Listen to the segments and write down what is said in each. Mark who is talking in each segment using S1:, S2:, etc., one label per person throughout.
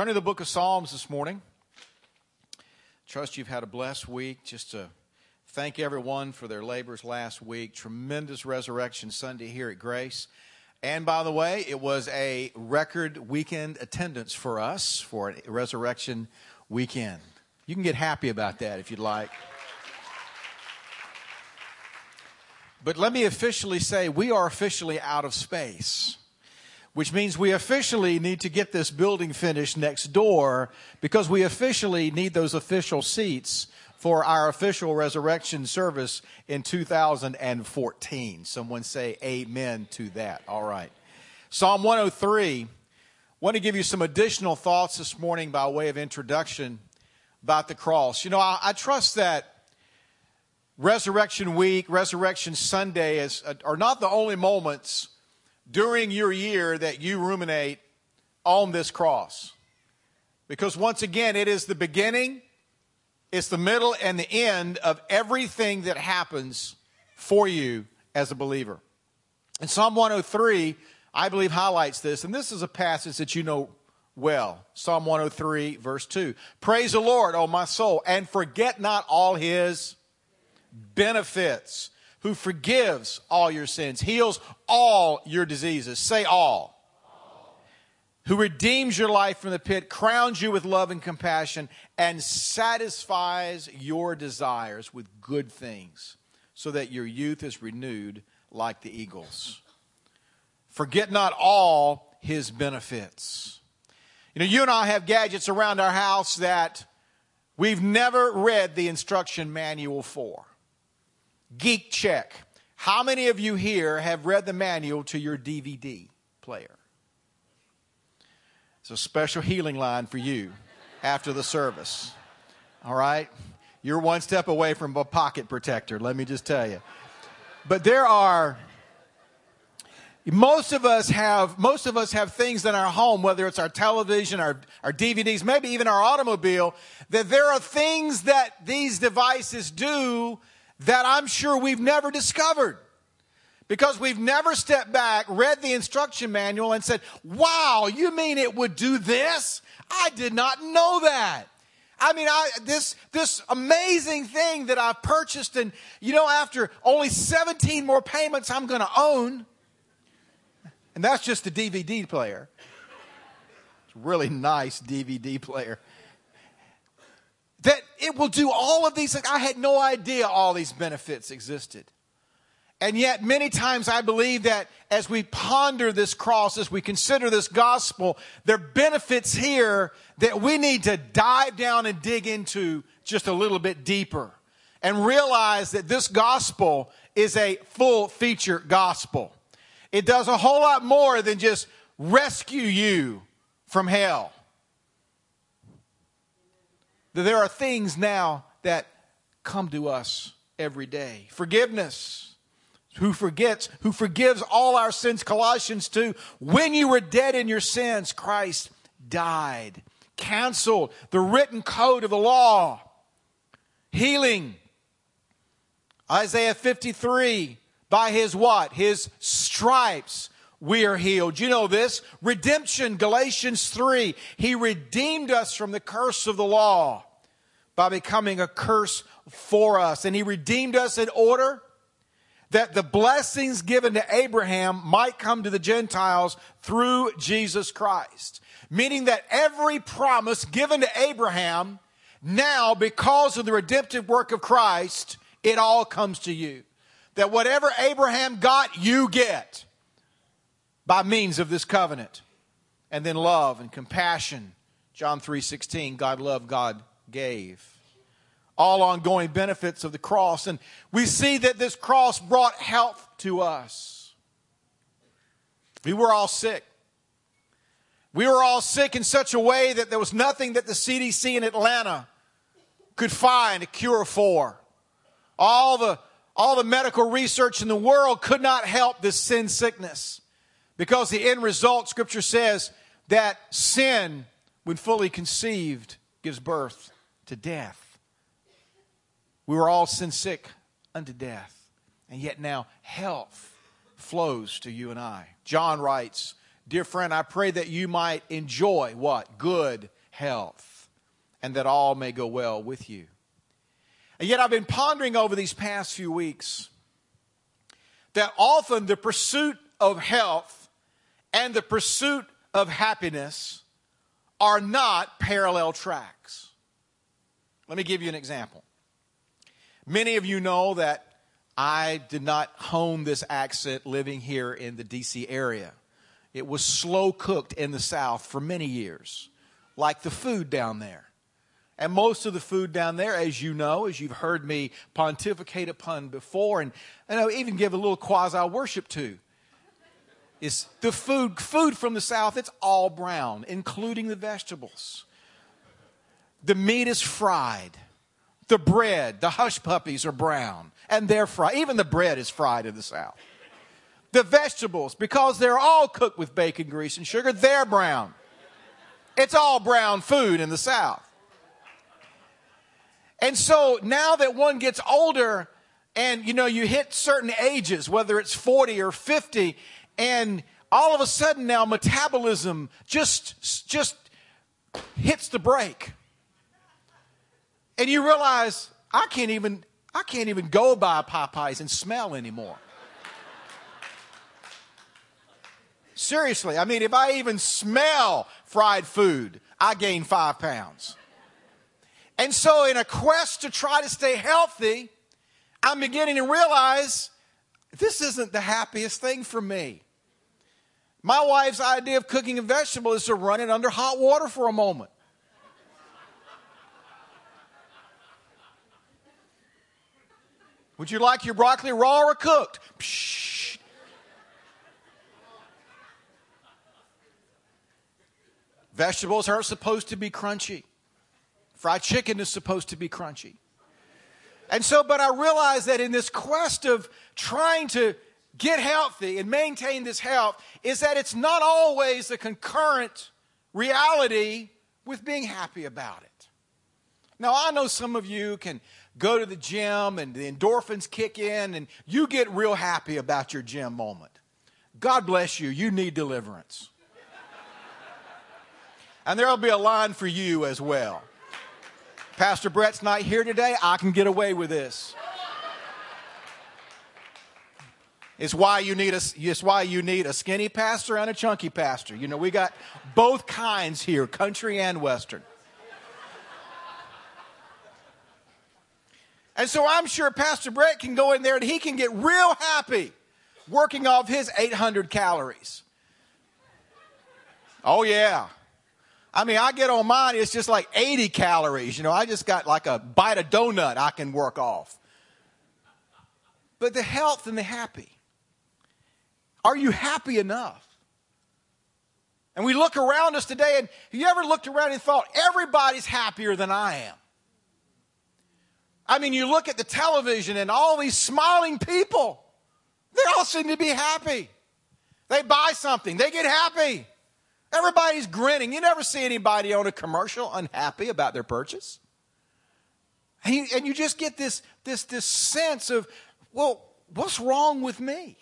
S1: Turning to the book of Psalms this morning. Trust you've had a blessed week. Just to thank everyone for their labors last week. Tremendous Resurrection Sunday here at Grace. And by the way, it was a record weekend attendance for us for a Resurrection weekend. You can get happy about that if you'd like. But let me officially say we are officially out of space which means we officially need to get this building finished next door because we officially need those official seats for our official resurrection service in 2014. Someone say amen to that. All right. Psalm 103. Want to give you some additional thoughts this morning by way of introduction about the cross. You know, I, I trust that Resurrection Week, Resurrection Sunday is, are not the only moments during your year that you ruminate on this cross. Because once again, it is the beginning, it's the middle, and the end of everything that happens for you as a believer. And Psalm 103, I believe, highlights this. And this is a passage that you know well. Psalm 103, verse 2. Praise the Lord, O my soul, and forget not all his benefits who forgives all your sins, heals all your diseases. Say all. Who redeems your life from the pit, crowns you with love and compassion, and satisfies your desires with good things, so that your youth is renewed like the eagles. Forget not all his benefits. You know, you and I have gadgets around our house that we've never read the instruction manual for. Geek check. How many of you here have read the manual to your DVD player? It's a special healing line for you after the service. All right? You're one step away from a pocket protector, let me just tell you. But there are most of us have most of us have things in our home whether it's our television our, our dvds maybe even our automobile that there are things that these devices do that I'm sure we've never discovered. Because we've never stepped back, read the instruction manual, and said, Wow, you mean it would do this? I did not know that. I mean, I, this, this amazing thing that I've purchased, and you know, after only 17 more payments, I'm going to own. And that's just a DVD player. It's a really nice DVD player that it will do all of these things. I had no idea all these benefits existed. And yet, many times I believe that as we ponder this cross, as we consider this gospel, there are benefits here that we need to dive down and dig into just a little bit deeper and realize that this gospel is a full feature gospel. It does a whole lot more than just rescue you from hell that there are things now that come to us every day. Forgiveness. Who forgets, who forgives all our sins. Colossians 2. When you were dead in your sins, Christ died. Canceled the written code of the law. Healing. Isaiah 53. By his what? His stripes we are healed. You know this. Redemption, Galatians 3. He redeemed us from the curse of the law by becoming a curse for us. And he redeemed us in order that the blessings given to Abraham might come to the Gentiles through Jesus Christ. Meaning that every promise given to Abraham, now because of the redemptive work of Christ, it all comes to you. That whatever Abraham got, you get by means of this covenant. And then love and compassion. John 3:16, God loved, God gave. All ongoing benefits of the cross. And we see that this cross brought health to us. We were all sick. We were all sick in such a way that there was nothing that the CDC in Atlanta could find a cure for. All the, all the medical research in the world could not help this sin sickness. Because the end result, Scripture says that sin, when fully conceived, gives birth to death. We were all sin sick unto death, and yet now health flows to you and I. John writes, Dear friend, I pray that you might enjoy what? Good health, and that all may go well with you. And yet, I've been pondering over these past few weeks that often the pursuit of health and the pursuit of happiness are not parallel tracks. Let me give you an example. Many of you know that I did not hone this accent living here in the DC area. It was slow cooked in the South for many years, like the food down there. And most of the food down there, as you know, as you've heard me pontificate upon before, and, and I even give a little quasi worship to, is the food, food from the South, it's all brown, including the vegetables. The meat is fried. The bread, the hush puppies are brown, and they're fried. Even the bread is fried in the South. The vegetables, because they're all cooked with bacon grease and sugar, they're brown. It's all brown food in the South. And so now that one gets older and you know you hit certain ages, whether it's 40 or 50, and all of a sudden now metabolism just just hits the brake. And you realize I can't even I can't even go by Popeyes and smell anymore. Seriously, I mean, if I even smell fried food, I gain five pounds. And so, in a quest to try to stay healthy, I'm beginning to realize this isn't the happiest thing for me. My wife's idea of cooking a vegetable is to run it under hot water for a moment. Would you like your broccoli raw or cooked? Psh. Vegetables aren't supposed to be crunchy. Fried chicken is supposed to be crunchy. And so, but I realize that in this quest of trying to get healthy and maintain this health, is that it's not always a concurrent reality with being happy about it. Now, I know some of you can go to the gym and the endorphins kick in and you get real happy about your gym moment. God bless you. You need deliverance. and there'll be a line for you as well. Pastor Brett's not here today. I can get away with this. It's why you need a, it's why you need a skinny pastor and a chunky pastor. You know, we got both kinds here, country and western. And so I'm sure Pastor Brett can go in there and he can get real happy working off his 800 calories. Oh, yeah. I mean, I get on mine, it's just like 80 calories. You know, I just got like a bite of donut I can work off. But the health and the happy. Are you happy enough? And we look around us today, and have you ever looked around and thought, everybody's happier than I am? I mean, you look at the television and all these smiling people, they all seem to be happy. They buy something, they get happy. Everybody's grinning. You never see anybody on a commercial unhappy about their purchase. And you, and you just get this, this, this sense of, well, what's wrong with me?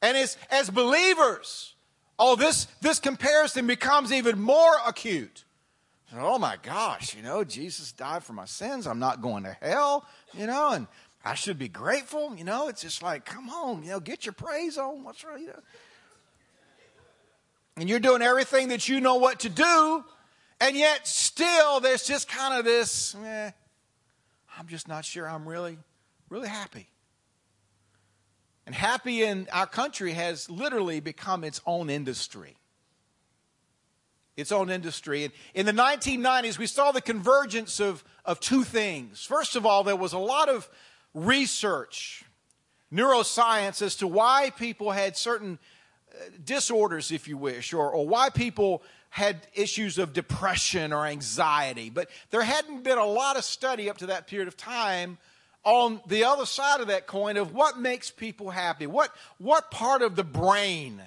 S1: And as, as believers, oh, this, this comparison becomes even more acute. Oh my gosh, you know, Jesus died for my sins. I'm not going to hell, you know, and I should be grateful. You know, it's just like, come on, you know, get your praise on. What's right? You know? and you're doing everything that you know what to do, and yet still there's just kind of this, eh, I'm just not sure I'm really, really happy. And happy in our country has literally become its own industry. Its own industry. And in the 1990s, we saw the convergence of, of two things. First of all, there was a lot of research, neuroscience, as to why people had certain uh, disorders, if you wish, or, or why people had issues of depression or anxiety. But there hadn't been a lot of study up to that period of time on the other side of that coin of what makes people happy. What, what part of the brain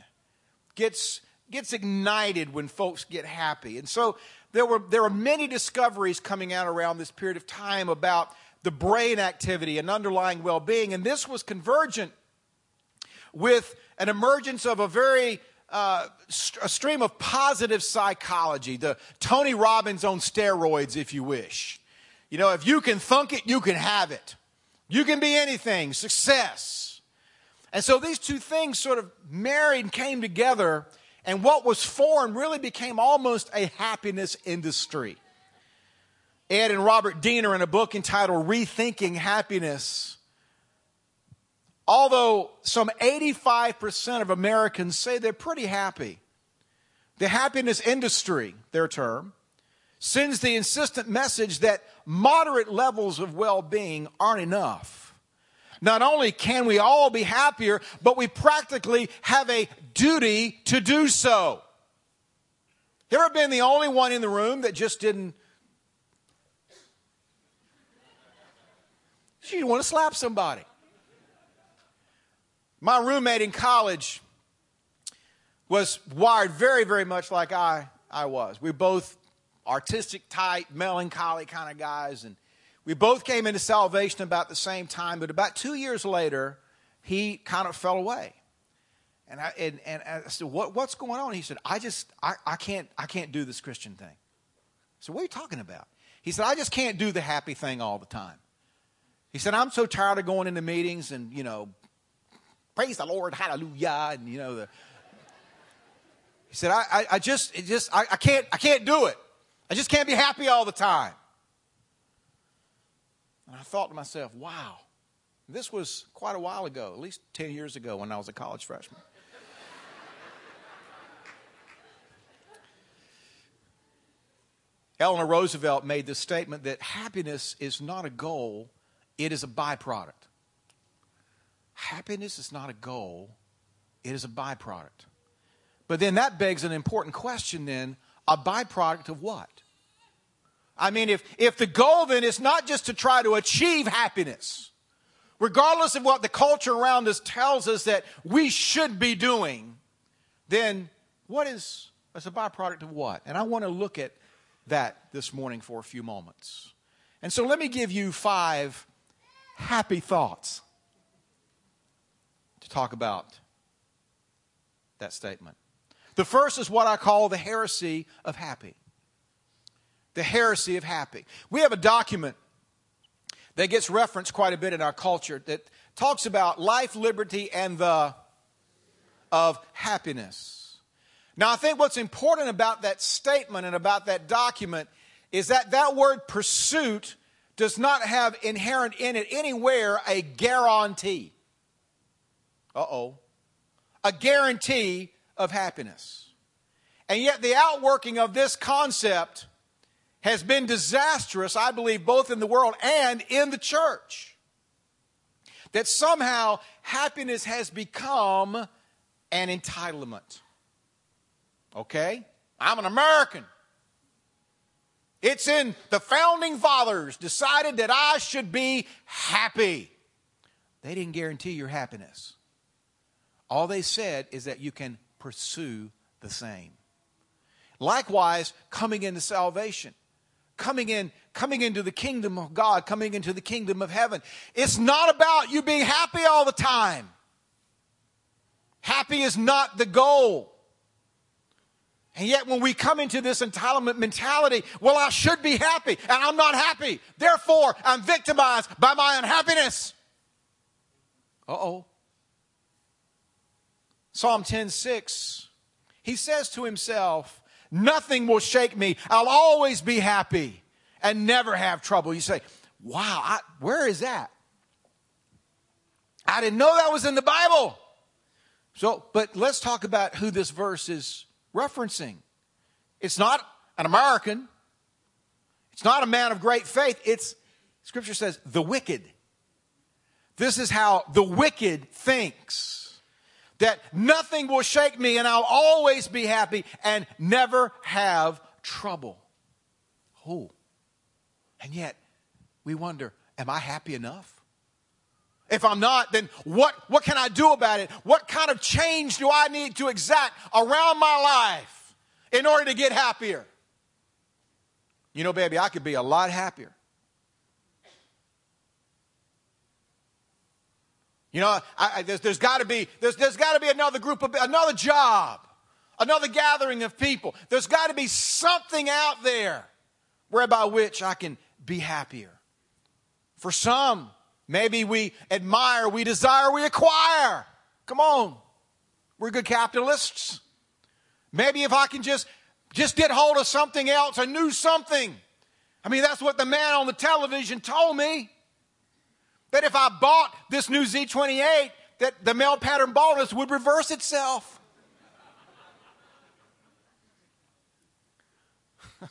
S1: gets, gets ignited when folks get happy? And so there were, there were many discoveries coming out around this period of time about the brain activity and underlying well being. And this was convergent with an emergence of a very uh, a stream of positive psychology, the Tony Robbins on steroids, if you wish. You know, if you can thunk it, you can have it. You can be anything, success. And so these two things sort of married and came together, and what was formed really became almost a happiness industry. Ed and Robert Diener, in a book entitled Rethinking Happiness, although some 85% of Americans say they're pretty happy, the happiness industry, their term, sends the insistent message that moderate levels of well being aren't enough. Not only can we all be happier, but we practically have a duty to do so. You ever been the only one in the room that just didn't? You want to slap somebody. My roommate in college was wired very, very much like I, I was. We both artistic type, melancholy kind of guys, and we both came into salvation about the same time, but about two years later, he kind of fell away. And I, and, and I said, what, what's going on? He said, I just, I, I, can't, I can't do this Christian thing. So what are you talking about? He said, I just can't do the happy thing all the time. He said, I'm so tired of going into meetings and, you know, praise the Lord, hallelujah, and you know the. He said, I, I, I just, it just, I, I can't, I can't do it. I just can't be happy all the time. And I thought to myself, wow, this was quite a while ago, at least 10 years ago when I was a college freshman. Eleanor Roosevelt made this statement that happiness is not a goal, it is a byproduct. Happiness is not a goal, it is a byproduct. But then that begs an important question then a byproduct of what? I mean, if, if the goal then is not just to try to achieve happiness, regardless of what the culture around us tells us that we should be doing, then what is as a byproduct of what? And I want to look at that this morning for a few moments. And so let me give you five happy thoughts to talk about that statement. The first is what I call the heresy of happy. The heresy of happy. We have a document that gets referenced quite a bit in our culture that talks about life, liberty, and the of happiness. Now, I think what's important about that statement and about that document is that that word pursuit does not have inherent in it anywhere a guarantee uh oh, a guarantee of happiness. And yet, the outworking of this concept has been disastrous, I believe, both in the world and in the church. That somehow happiness has become an entitlement. Okay? I'm an American. It's in the founding fathers decided that I should be happy. They didn't guarantee your happiness. All they said is that you can pursue the same. Likewise, coming into salvation, coming in, coming into the kingdom of God, coming into the kingdom of heaven. It's not about you being happy all the time. Happy is not the goal. And yet, when we come into this entitlement mentality, well, I should be happy, and I'm not happy. Therefore, I'm victimized by my unhappiness. Uh oh. Psalm 10 6, he says to himself, Nothing will shake me. I'll always be happy and never have trouble. You say, Wow, I, where is that? I didn't know that was in the Bible. So, but let's talk about who this verse is referencing. It's not an American. It's not a man of great faith. It's, scripture says, the wicked. This is how the wicked thinks that nothing will shake me and I'll always be happy and never have trouble. Oh. And yet, we wonder, am I happy enough? If I'm not, then what, what can I do about it? What kind of change do I need to exact around my life in order to get happier? You know, baby, I could be a lot happier You know, I, I, there's, there's got to be there's, there's got to be another group of another job, another gathering of people. There's got to be something out there whereby which I can be happier. For some, maybe we admire, we desire, we acquire. Come on. We're good capitalists. Maybe if I can just just get hold of something else, a new something. I mean, that's what the man on the television told me. That if I bought this new Z28, that the male pattern baldness would reverse itself.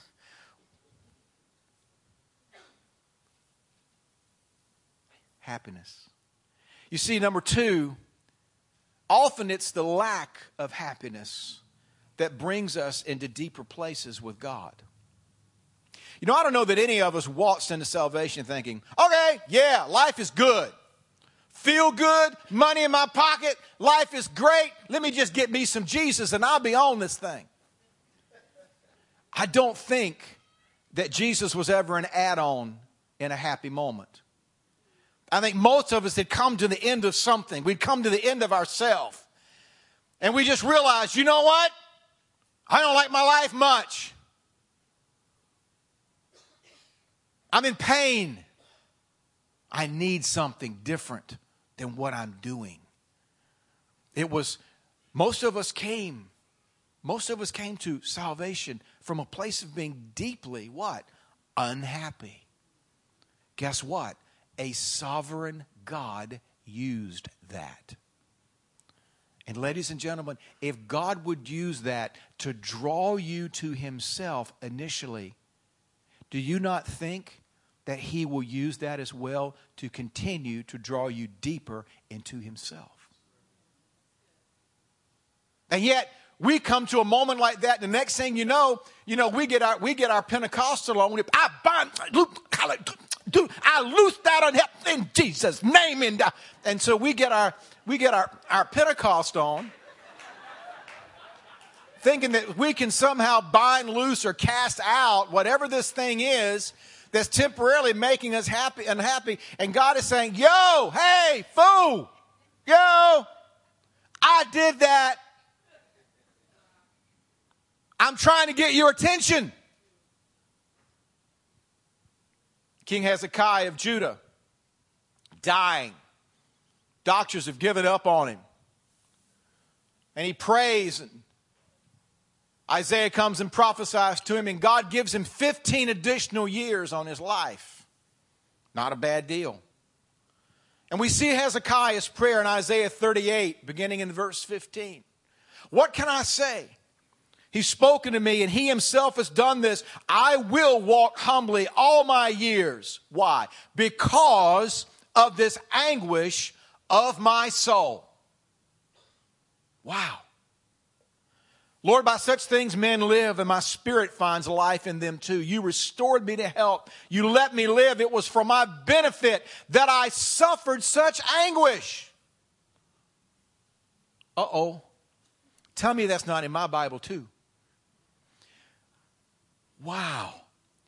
S1: Happiness. You see, number two, often it's the lack of happiness that brings us into deeper places with God. You know, I don't know that any of us waltzed into salvation thinking, okay, yeah, life is good. Feel good, money in my pocket, life is great. Let me just get me some Jesus and I'll be on this thing. I don't think that Jesus was ever an add on in a happy moment. I think most of us had come to the end of something. We'd come to the end of ourselves. And we just realized, you know what? I don't like my life much. I'm in pain. I need something different than what I'm doing. It was, most of us came, most of us came to salvation from a place of being deeply what? Unhappy. Guess what? A sovereign God used that. And, ladies and gentlemen, if God would use that to draw you to Himself initially, do you not think that He will use that as well to continue to draw you deeper into Himself? And yet, we come to a moment like that. And the next thing you know, you know, we get our we get our Pentecostal on. I bind, dude, I loose that on in Jesus' name, and uh, and so we get our we get our, our Pentecost on, thinking that we can somehow bind, loose, or cast out whatever this thing is that's temporarily making us happy unhappy. And God is saying, Yo, hey, fool, yo, I did that. I'm trying to get your attention. King Hezekiah of Judah, dying. Doctors have given up on him. And he prays, and Isaiah comes and prophesies to him, and God gives him 15 additional years on his life. Not a bad deal. And we see Hezekiah's prayer in Isaiah 38, beginning in verse 15. What can I say? He's spoken to me and he himself has done this. I will walk humbly all my years. Why? Because of this anguish of my soul. Wow. Lord, by such things men live, and my spirit finds life in them too. You restored me to help. You let me live. It was for my benefit that I suffered such anguish. Uh oh. Tell me that's not in my Bible too. Wow.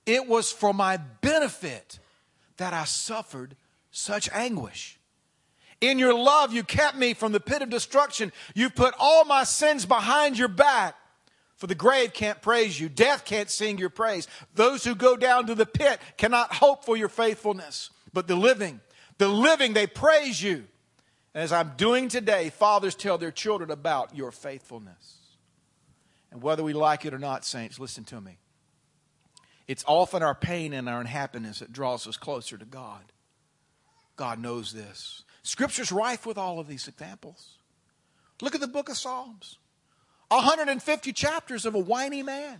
S1: It was for my benefit that I suffered such anguish. In your love, you kept me from the pit of destruction. You've put all my sins behind your back. For the grave can't praise you. Death can't sing your praise. Those who go down to the pit cannot hope for your faithfulness. But the living, the living, they praise you. And as I'm doing today, fathers tell their children about your faithfulness. And whether we like it or not, saints, listen to me. It's often our pain and our unhappiness that draws us closer to God. God knows this. Scripture's rife with all of these examples. Look at the book of Psalms 150 chapters of a whiny man.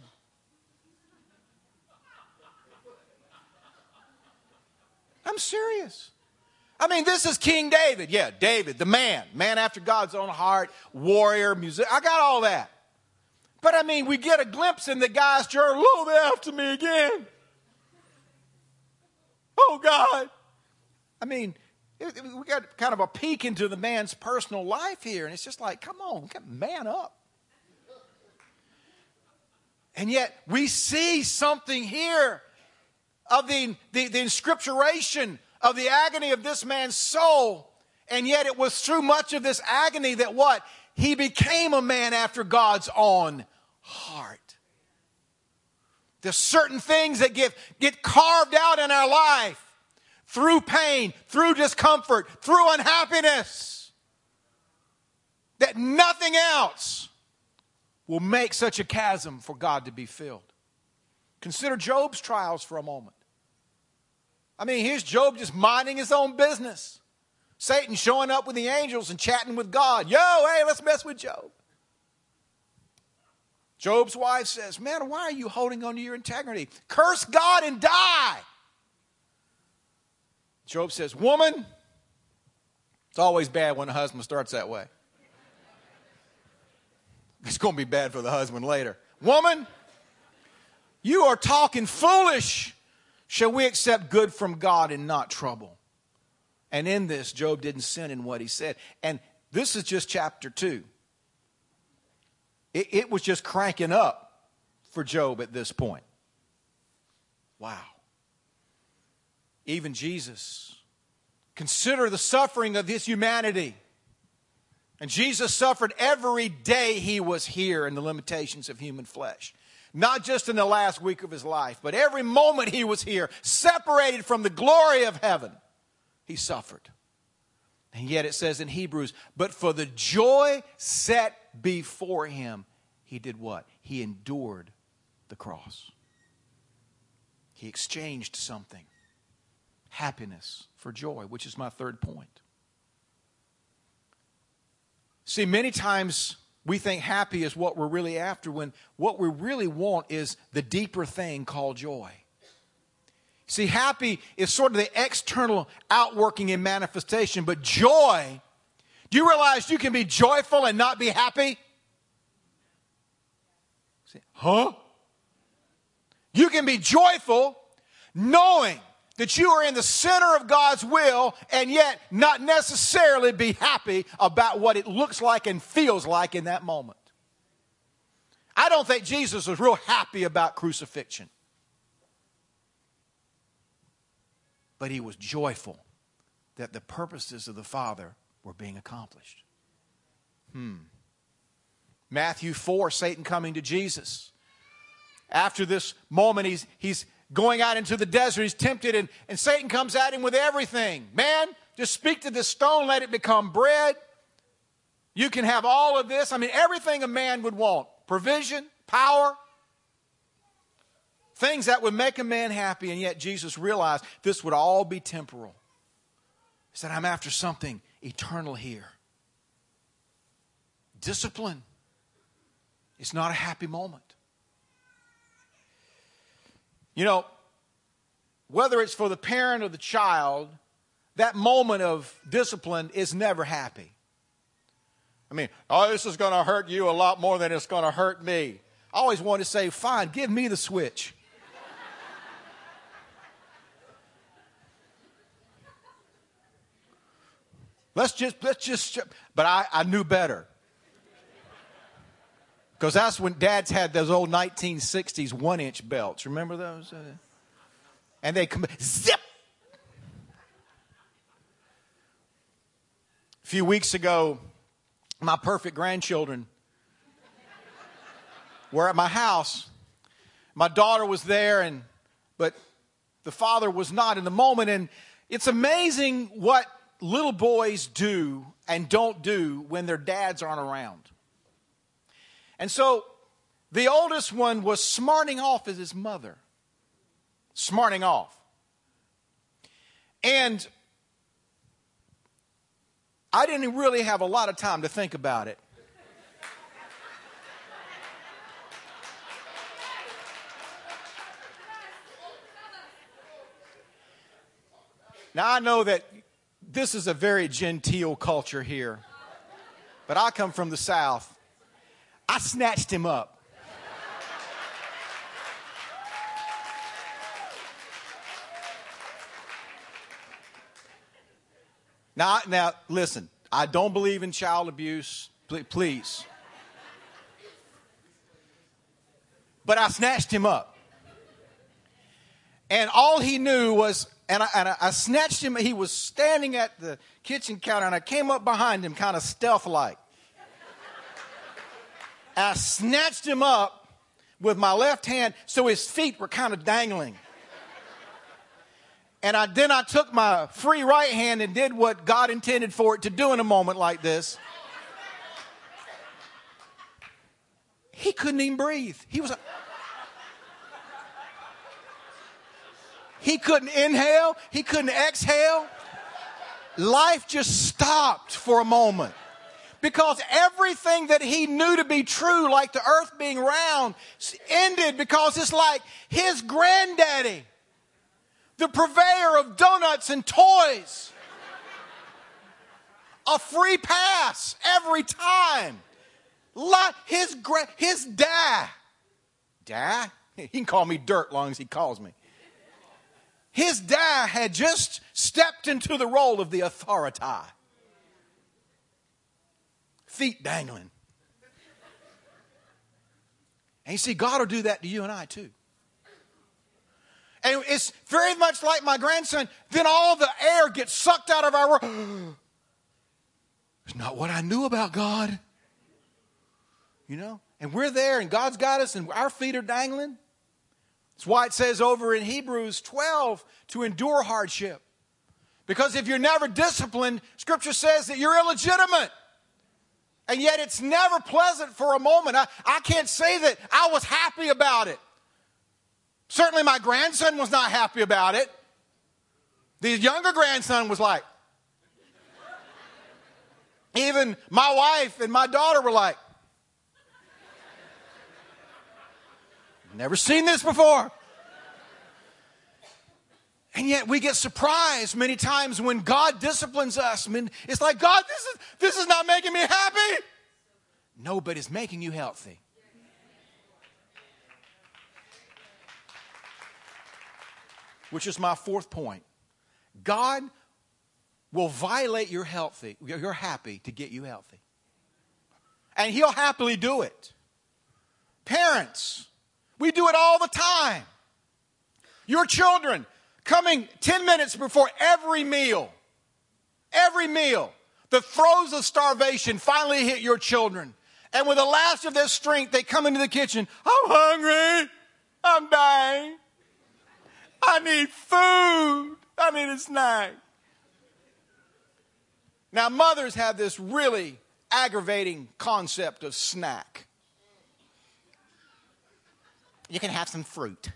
S1: I'm serious. I mean, this is King David. Yeah, David, the man, man after God's own heart, warrior, music. I got all that. But I mean, we get a glimpse in the guy's journal. Oh, after me again. Oh, God. I mean, we got kind of a peek into the man's personal life here, and it's just like, come on, man up. And yet, we see something here of the, the, the inscripturation of the agony of this man's soul. And yet, it was through much of this agony that what? he became a man after God's own heart. There's certain things that get, get carved out in our life through pain, through discomfort, through unhappiness, that nothing else will make such a chasm for God to be filled. Consider Job's trials for a moment. I mean, here's Job just minding his own business. Satan showing up with the angels and chatting with God. Yo, hey, let's mess with Job. Job's wife says, Man, why are you holding on to your integrity? Curse God and die. Job says, Woman, it's always bad when a husband starts that way. It's going to be bad for the husband later. Woman, you are talking foolish. Shall we accept good from God and not trouble? And in this, Job didn't sin in what he said. And this is just chapter 2. It, it was just cranking up for Job at this point. Wow. Even Jesus. Consider the suffering of his humanity. And Jesus suffered every day he was here in the limitations of human flesh. Not just in the last week of his life, but every moment he was here, separated from the glory of heaven, he suffered. And yet it says in Hebrews, but for the joy set before him, he did what? He endured the cross. He exchanged something happiness for joy, which is my third point. See, many times we think happy is what we're really after when what we really want is the deeper thing called joy. See, happy is sort of the external outworking and manifestation, but joy, do you realize you can be joyful and not be happy? See, huh? You can be joyful knowing that you are in the center of God's will and yet not necessarily be happy about what it looks like and feels like in that moment. I don't think Jesus was real happy about crucifixion. But he was joyful that the purposes of the Father were being accomplished. Hmm. Matthew 4, Satan coming to Jesus. After this moment, he's, he's going out into the desert. He's tempted, and, and Satan comes at him with everything. Man, just speak to this stone, let it become bread. You can have all of this. I mean, everything a man would want provision, power, things that would make a man happy. And yet, Jesus realized this would all be temporal. He said, I'm after something eternal here. Discipline. It's not a happy moment. You know, whether it's for the parent or the child, that moment of discipline is never happy. I mean, oh, this is going to hurt you a lot more than it's going to hurt me. I always want to say, fine, give me the switch. let's just, let's just, but I, I knew better. Because that's when dads had those old 1960s one inch belts. Remember those? Uh, and they come, zip! A few weeks ago, my perfect grandchildren were at my house. My daughter was there, and but the father was not in the moment. And it's amazing what little boys do and don't do when their dads aren't around. And so the oldest one was smarting off as his mother. Smarting off. And I didn't really have a lot of time to think about it. Now, I know that this is a very genteel culture here, but I come from the South. I snatched him up. Now, now, listen. I don't believe in child abuse. Please. But I snatched him up. And all he knew was, and I, and I snatched him. He was standing at the kitchen counter, and I came up behind him, kind of stealth like. I snatched him up with my left hand so his feet were kind of dangling. And I, then I took my free right hand and did what God intended for it to do in a moment like this. He couldn't even breathe. He was. A, he couldn't inhale. He couldn't exhale. Life just stopped for a moment because everything that he knew to be true, like the earth being round, ended because it's like his granddaddy, the purveyor of donuts and toys, a free pass every time. His, his dad, dad, he can call me dirt long as he calls me. His dad had just stepped into the role of the authority feet dangling. And you see, God will do that to you and I too. And it's very much like my grandson. Then all the air gets sucked out of our world. it's not what I knew about God. You know? And we're there and God's got us and our feet are dangling. That's why it says over in Hebrews 12 to endure hardship. Because if you're never disciplined, Scripture says that you're illegitimate. And yet it's never pleasant for a moment. I, I can't say that I was happy about it. Certainly my grandson was not happy about it. The younger grandson was like, even my wife and my daughter were like, never seen this before. And yet we get surprised many times when God disciplines us. I mean, it's like, God, this is, this is not making me happy. No, but it's making you healthy. Which is my fourth point. God will violate your healthy, your happy to get you healthy. And he'll happily do it. Parents, we do it all the time. Your children, coming 10 minutes before every meal, every meal, the throes of starvation finally hit your children. And with the last of their strength, they come into the kitchen. I'm hungry. I'm dying. I need food. I need a snack. Now, mothers have this really aggravating concept of snack. You can have some fruit.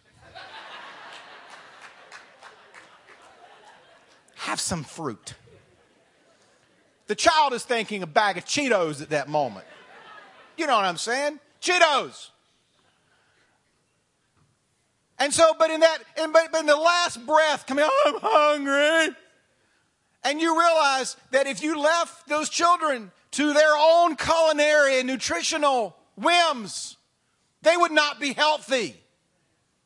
S1: Have some fruit. The child is thinking a bag of Cheetos at that moment. You know what I'm saying? Cheetos. And so, but in that, in, but in the last breath, coming, I'm hungry. And you realize that if you left those children to their own culinary and nutritional whims, they would not be healthy.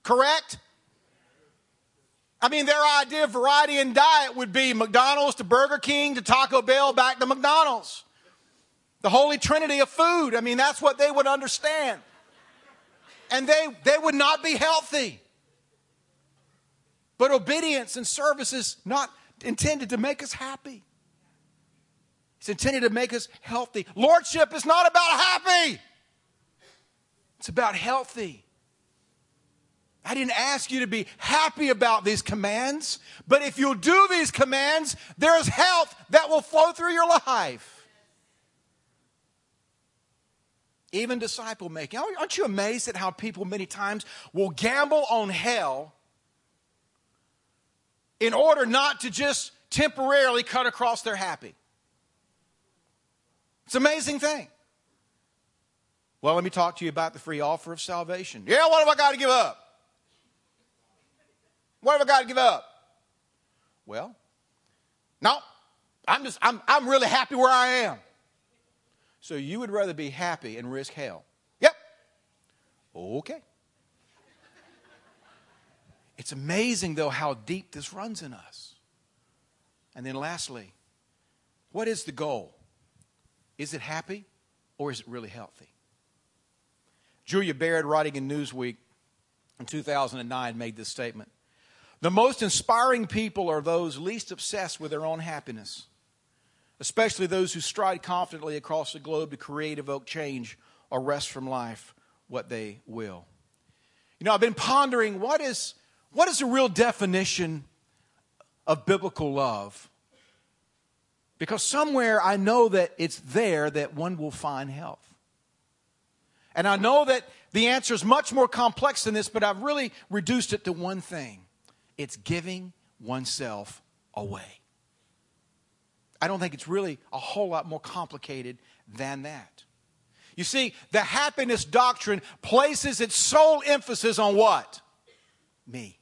S1: Correct? I mean, their idea of variety in diet would be McDonald's to Burger King to Taco Bell back to McDonald's. The holy trinity of food. I mean, that's what they would understand. And they, they would not be healthy. But obedience and service is not intended to make us happy. It's intended to make us healthy. Lordship is not about happy. It's about healthy. I didn't ask you to be happy about these commands, but if you'll do these commands, there's health that will flow through your life. Even disciple making. Aren't you amazed at how people many times will gamble on hell in order not to just temporarily cut across their happy? It's an amazing thing. Well, let me talk to you about the free offer of salvation. Yeah, what have I got to give up? What have I got to give up? Well, no, I'm just, I'm, I'm really happy where I am. So you would rather be happy and risk hell? Yep. Okay. It's amazing, though, how deep this runs in us. And then, lastly, what is the goal? Is it happy or is it really healthy? Julia Baird, writing in Newsweek in 2009, made this statement the most inspiring people are those least obsessed with their own happiness, especially those who stride confidently across the globe to create, evoke change, or wrest from life what they will. You know, I've been pondering what is, what is the real definition of biblical love? Because somewhere I know that it's there that one will find health. And I know that the answer is much more complex than this, but I've really reduced it to one thing it's giving oneself away. I don't think it's really a whole lot more complicated than that. You see, the happiness doctrine places its sole emphasis on what? Me.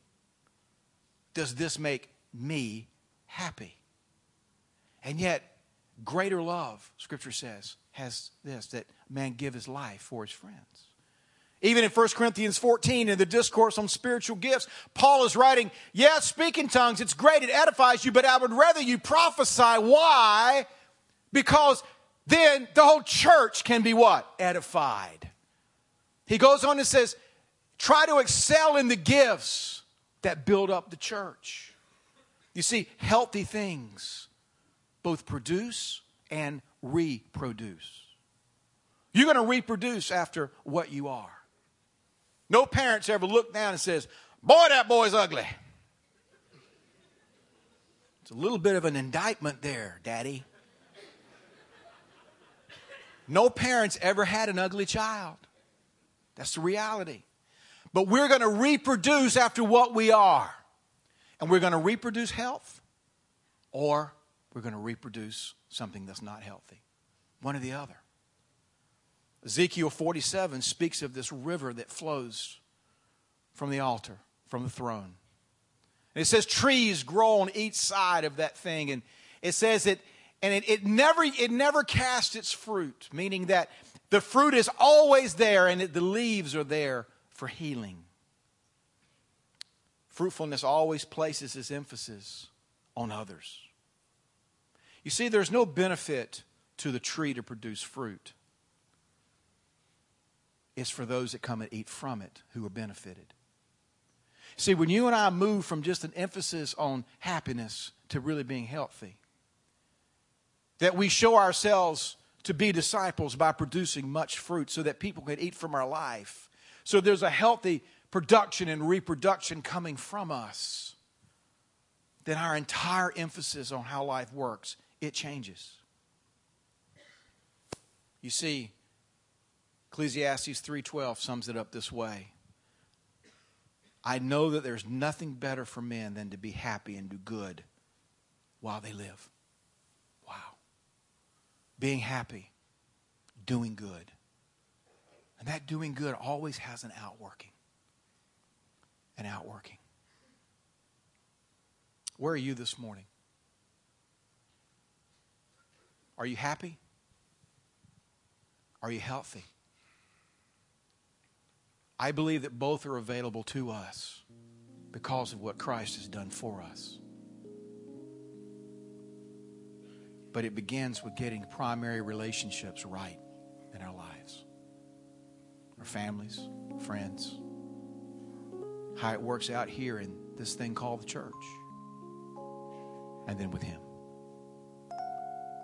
S1: Does this make me happy? And yet, greater love, Scripture says, has this that man give his life for his friends. Even in 1 Corinthians 14, in the discourse on spiritual gifts, Paul is writing, Yes, speak in tongues, it's great, it edifies you, but I would rather you prophesy. Why? Because then the whole church can be what? Edified. He goes on and says, Try to excel in the gifts that build up the church. You see, healthy things both produce and reproduce. You're going to reproduce after what you are. No parents ever look down and says, "Boy, that boy's ugly." It's a little bit of an indictment there, Daddy. No parents ever had an ugly child. That's the reality. But we're going to reproduce after what we are. And we're going to reproduce health or we're going to reproduce something that's not healthy. One or the other. Ezekiel 47 speaks of this river that flows from the altar, from the throne. And it says trees grow on each side of that thing. And it says that, and it, it never, it never casts its fruit, meaning that the fruit is always there and it, the leaves are there for healing. Fruitfulness always places its emphasis on others. You see, there's no benefit to the tree to produce fruit. It's for those that come and eat from it who are benefited. See, when you and I move from just an emphasis on happiness to really being healthy, that we show ourselves to be disciples by producing much fruit so that people can eat from our life. So there's a healthy production and reproduction coming from us. Then our entire emphasis on how life works, it changes. You see, Ecclesiastes 3:12 sums it up this way. I know that there's nothing better for men than to be happy and do good while they live. Wow. Being happy, doing good. And that doing good always has an outworking. An outworking. Where are you this morning? Are you happy? Are you healthy? I believe that both are available to us because of what Christ has done for us. But it begins with getting primary relationships right in our lives our families, friends, how it works out here in this thing called the church, and then with Him.